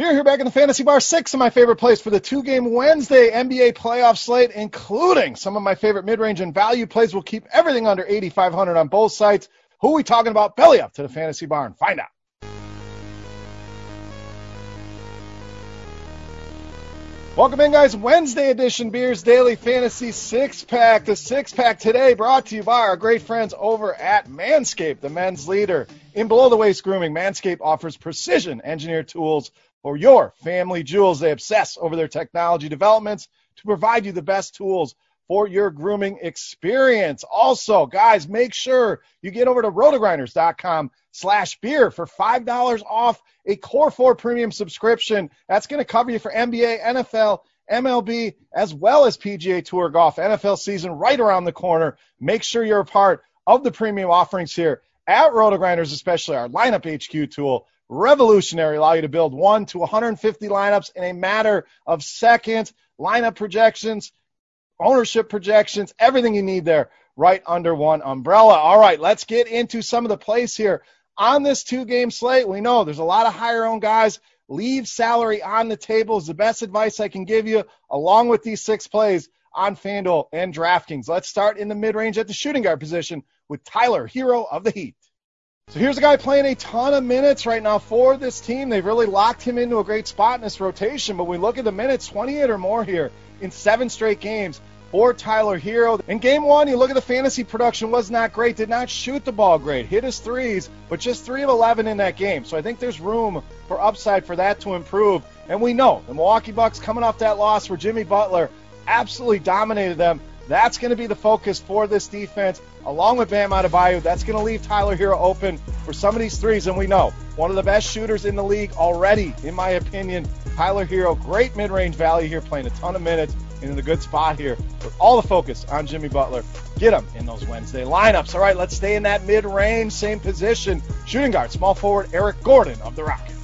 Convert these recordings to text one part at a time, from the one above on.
Beer here back in the Fantasy Bar, six of my favorite plays for the two game Wednesday NBA playoff slate, including some of my favorite mid range and value plays. We'll keep everything under 8,500 on both sites. Who are we talking about? Belly up to the Fantasy Bar and find out. Welcome in, guys. Wednesday edition Beers Daily Fantasy Six Pack. The six pack today brought to you by our great friends over at Manscaped, the men's leader in below the waist grooming. Manscaped offers precision engineered tools for your family jewels. They obsess over their technology developments to provide you the best tools for your grooming experience. Also, guys, make sure you get over to rotogrinders.com slash beer for $5 off a Core 4 premium subscription. That's going to cover you for NBA, NFL, MLB, as well as PGA Tour golf. NFL season right around the corner. Make sure you're a part of the premium offerings here at RotoGrinders, especially our lineup HQ tool. Revolutionary, allow you to build one to 150 lineups in a matter of seconds. Lineup projections, ownership projections, everything you need there right under one umbrella. All right, let's get into some of the plays here on this two game slate. We know there's a lot of higher owned guys. Leave salary on the table is the best advice I can give you, along with these six plays on FanDuel and DraftKings. Let's start in the mid range at the shooting guard position with Tyler Herro of the Heat. So here's a guy playing a ton of minutes right now for this team. They've really locked him into a great spot in this rotation. But we look at the minutes, 28 or more here in seven straight games for Tyler Herro. In game one, you look at the fantasy production was not great, did not shoot the ball great, hit his threes, but just three of 11 in that game. So I think there's room for upside for that to improve. And we know the Milwaukee Bucks coming off that loss where Jimmy Butler absolutely dominated them. That's going to be the focus for this defense, along with Bam Adebayo. That's going to leave Tyler Herro open for some of these threes, and we know one of the best shooters in the league already, in my opinion. Tyler Herro, great mid-range value here, playing a ton of minutes and in a good spot here with all the focus on Jimmy Butler. Get him in those Wednesday lineups. All right, let's stay in that mid-range, same position. Shooting guard, small forward Eric Gordon of the Rockets.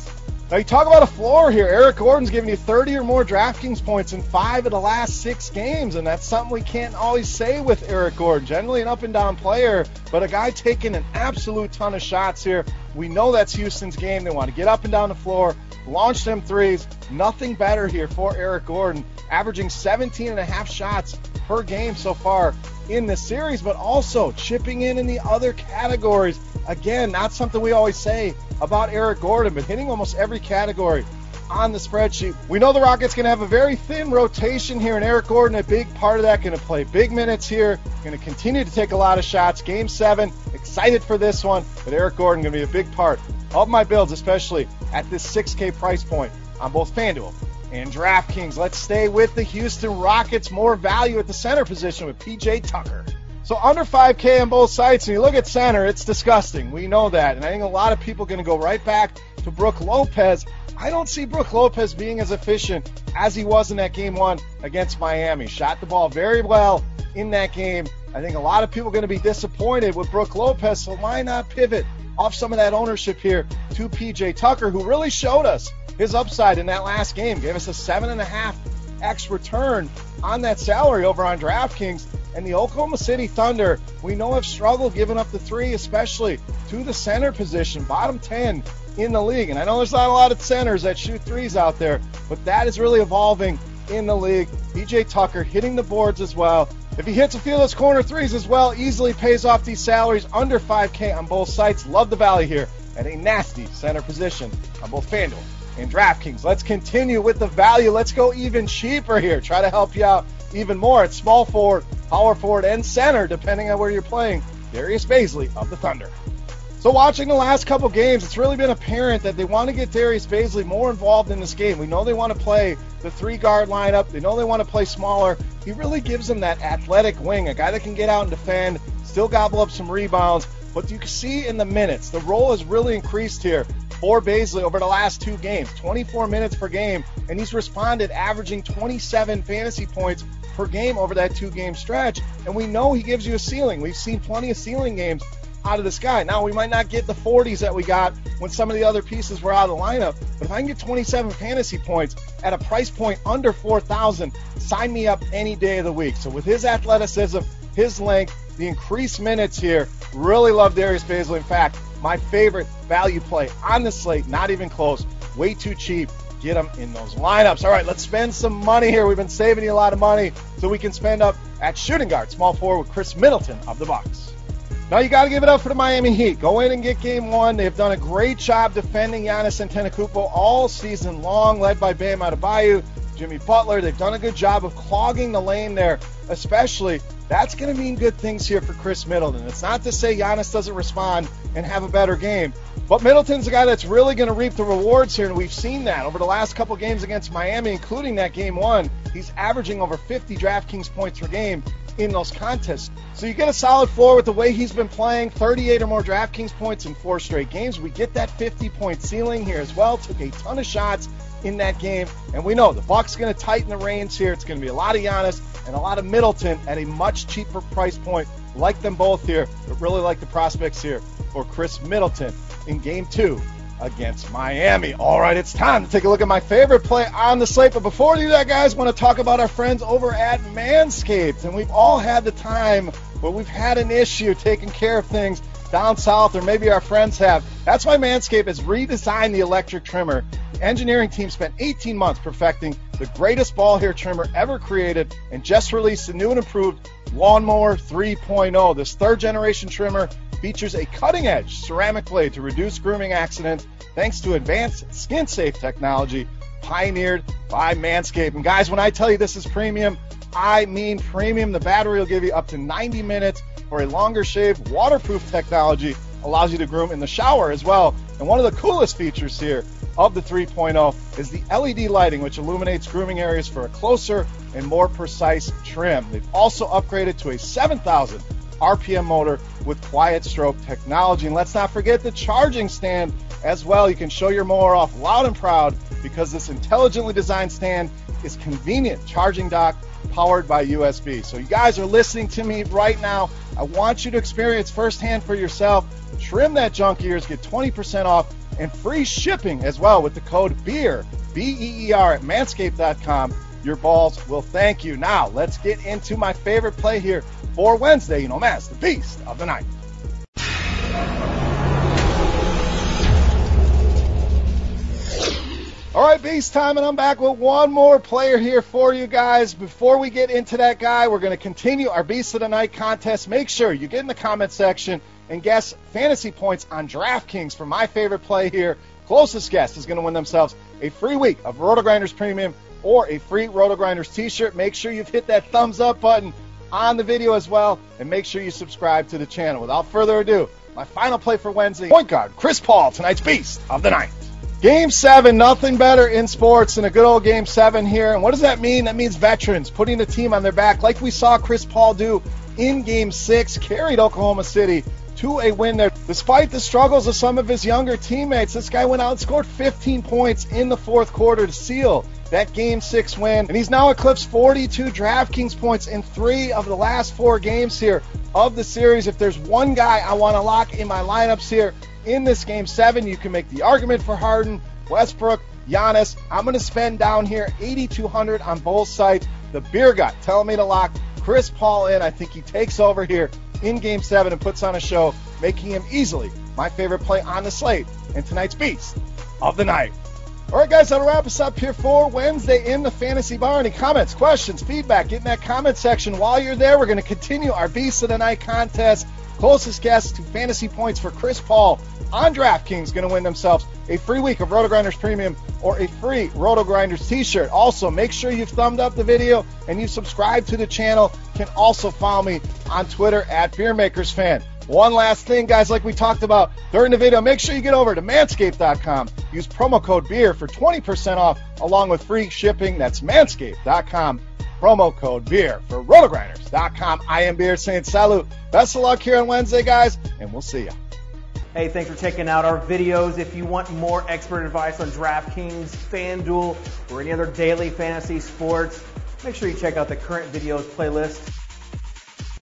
Now you talk about a floor here. Eric Gordon's giving you 30 or more DraftKings points in five of the last six games, and that's something we can't always say with Eric Gordon. Generally an up and down player, but a guy taking an absolute ton of shots here. We know that's Houston's game. They want to get up and down the floor, launch them threes. Nothing better here for Eric Gordon, averaging 17 and a half shots per game so far in this series, but also chipping in in the other categories. Again, not something we always say about Eric Gordon, but hitting almost every category on the spreadsheet. We know the Rockets going to have a very thin rotation here, and Eric Gordon, a big part of that, going to play big minutes here, going to continue to take a lot of shots. Game seven, excited for this one, but Eric Gordon going to be a big part of my builds, especially at this 6K price point on both FanDuel and DraftKings. Let's stay with the Houston Rockets. More value at the center position with PJ Tucker. So under 5K on both sides, and you look at center, it's disgusting. We know that. And I think a lot of people are going to go right back to Brook Lopez. I don't see Brook Lopez being as efficient as he was in that game one against Miami. Shot the ball very well in that game. I think a lot of people are going to be disappointed with Brook Lopez, so why not pivot off some of that ownership here to PJ Tucker, who really showed us his upside in that last game. Gave us a seven and a half X return on that salary over on DraftKings. And the Oklahoma City Thunder, we know have struggled giving up the three, especially to the center position, bottom 10 in the league. And I know there's not a lot of centers that shoot threes out there, but that is really evolving in the league. PJ Tucker hitting the boards as well. If he hits a few of those corner threes as well, easily pays off these salaries under 5K on both sites. Love the value here at a nasty center position on both FanDuel and DraftKings. Let's continue with the value. Let's go even cheaper here. Try to help you out even more at small forward, power forward, and center, depending on where you're playing. Darius Bazley of the Thunder. So watching the last couple games, it's really been apparent that they want to get Darius Bazley more involved in this game. We know they want to play the three guard lineup. They know they want to play smaller. He really gives them that athletic wing, a guy that can get out and defend, still gobble up some rebounds. But you can see in the minutes, the role has really increased here for Bazley over the last two games, 24 minutes per game, and he's responded averaging 27 fantasy points per game over that two game stretch. And we know he gives you a ceiling. We've seen plenty of ceiling games out of the sky. Now, we might not get the 40s that we got when some of the other pieces were out of the lineup, but if I can get 27 fantasy points at a price point under 4,000, sign me up any day of the week. So with his athleticism, his length, the increased minutes here, really love Darius Bazley. In fact, my favorite value play on the slate, not even close, way too cheap get them in those lineups. All right, let's spend some money here. We've been saving you a lot of money so we can spend up at shooting guard, small forward with Khris Middleton of the Bucks. Now you got to give it up for the Miami Heat. Go in and get game one. They've done a great job defending Giannis Antetokounmpo all season long, led by Bam Adebayo, Jimmy Butler. They've done a good job of clogging the lane there, especially. That's going to mean good things here for Khris Middleton. It's not to say Giannis doesn't respond and have a better game, but Middleton's a guy that's really going to reap the rewards here, and we've seen that over the last couple games against Miami, including that game one. He's averaging over 50 DraftKings points per game in those contests. So you get a solid floor with the way he's been playing, 38 or more DraftKings points in four straight games. We get that 50 point ceiling here as well. Took a ton of shots in that game, and we know the Bucks going to tighten the reins here. It's going to be a lot of Giannis and a lot of Middleton at a much cheaper price point. Like them both here, but really like the prospects here for Khris Middleton in Game Two against Miami. All right, it's time to take a look at my favorite play on the slate. But before we do that, guys, I want to talk about our friends over at Manscaped. And we've all had the time where we've had an issue taking care of things down south, or maybe our friends have. That's why Manscaped has redesigned the electric trimmer. The engineering team spent 18 months perfecting the greatest ball hair trimmer ever created and just released the new and improved Lawnmower 3.0. This third generation trimmer features a cutting edge ceramic blade to reduce grooming accidents thanks to advanced skin safe technology pioneered by Manscaped. And guys, when I tell you this is premium, I mean premium. The battery will give you up to 90 minutes for a longer shave. Waterproof technology allows you to groom in the shower as well. And one of the coolest features here of the 3.0 is the LED lighting, which illuminates grooming areas for a closer and more precise trim. They've also upgraded to a 7,000 RPM motor with quiet stroke technology. And let's not forget the charging stand as well. You can show your mower off loud and proud because this intelligently designed stand is convenient charging dock powered by USB. So you guys are listening to me right now. I want you to experience firsthand for yourself. Trim that junk ears, get 20% off and free shipping as well with the code BEER, B E E R at manscaped.com. Your balls will thank you. Now, let's get into my favorite play here for Wednesday, you know, Mass, the beast of the night. All right, Beast time, and I'm back with one more player here for you guys. Before we get into that guy, we're going to continue our Beast of the Night contest. Make sure you get in the comment section and guess fantasy points on DraftKings for my favorite play here. Closest guess is going to win themselves a free week of RotoGrinders Premium or a free RotoGrinders t-shirt. Make sure you've hit that thumbs up button on the video as well, and make sure you subscribe to the channel. Without further ado, my final play for Wednesday, point guard Chris Paul, tonight's beast of the night. Game seven, nothing better in sports than a good old game seven here. And what does that mean? That means veterans putting the team on their back, like we saw Chris Paul do in game six, carried Oklahoma City to a win there. Despite the struggles of some of his younger teammates, this guy went out and scored 15 points in the fourth quarter to seal that game six win. And he's now eclipsed 42 DraftKings points in three of the last four games here of the series. If there's one guy I want to lock in my lineups here in this game seven, you can make the argument for Harden, Westbrook, Giannis. I'm going to spend down here 8,200 on both sides. The beer gut telling me to lock Chris Paul in. I think he takes over here in game seven and puts on a show, making him easily my favorite play on the slate and tonight's beast of the night. All right, guys, that'll wrap us up here for Wednesday in the Fantasy Bar. Any comments, questions, feedback, get in that comment section. While you're there, we're going to continue our Beast of the Night contest. Closest guess to fantasy points for Chris Paul on DraftKings going to win themselves a free week of RotoGrinders Premium or a free RotoGrinders t-shirt. Also, make sure you've thumbed up the video and you subscribe to the channel. You can also follow me on Twitter at BeerMakersFan. One last thing, guys, like we talked about during the video, make sure you get over to manscaped.com. Use promo code BEER for 20% off along with free shipping. That's manscaped.com. Promo code BEER for rotogrinders.com. I am Beer saying salute. Best of luck here on Wednesday, guys, and we'll see you. Hey, thanks for checking out our videos. If you want more expert advice on DraftKings, FanDuel, or any other daily fantasy sports, make sure you check out the current videos playlist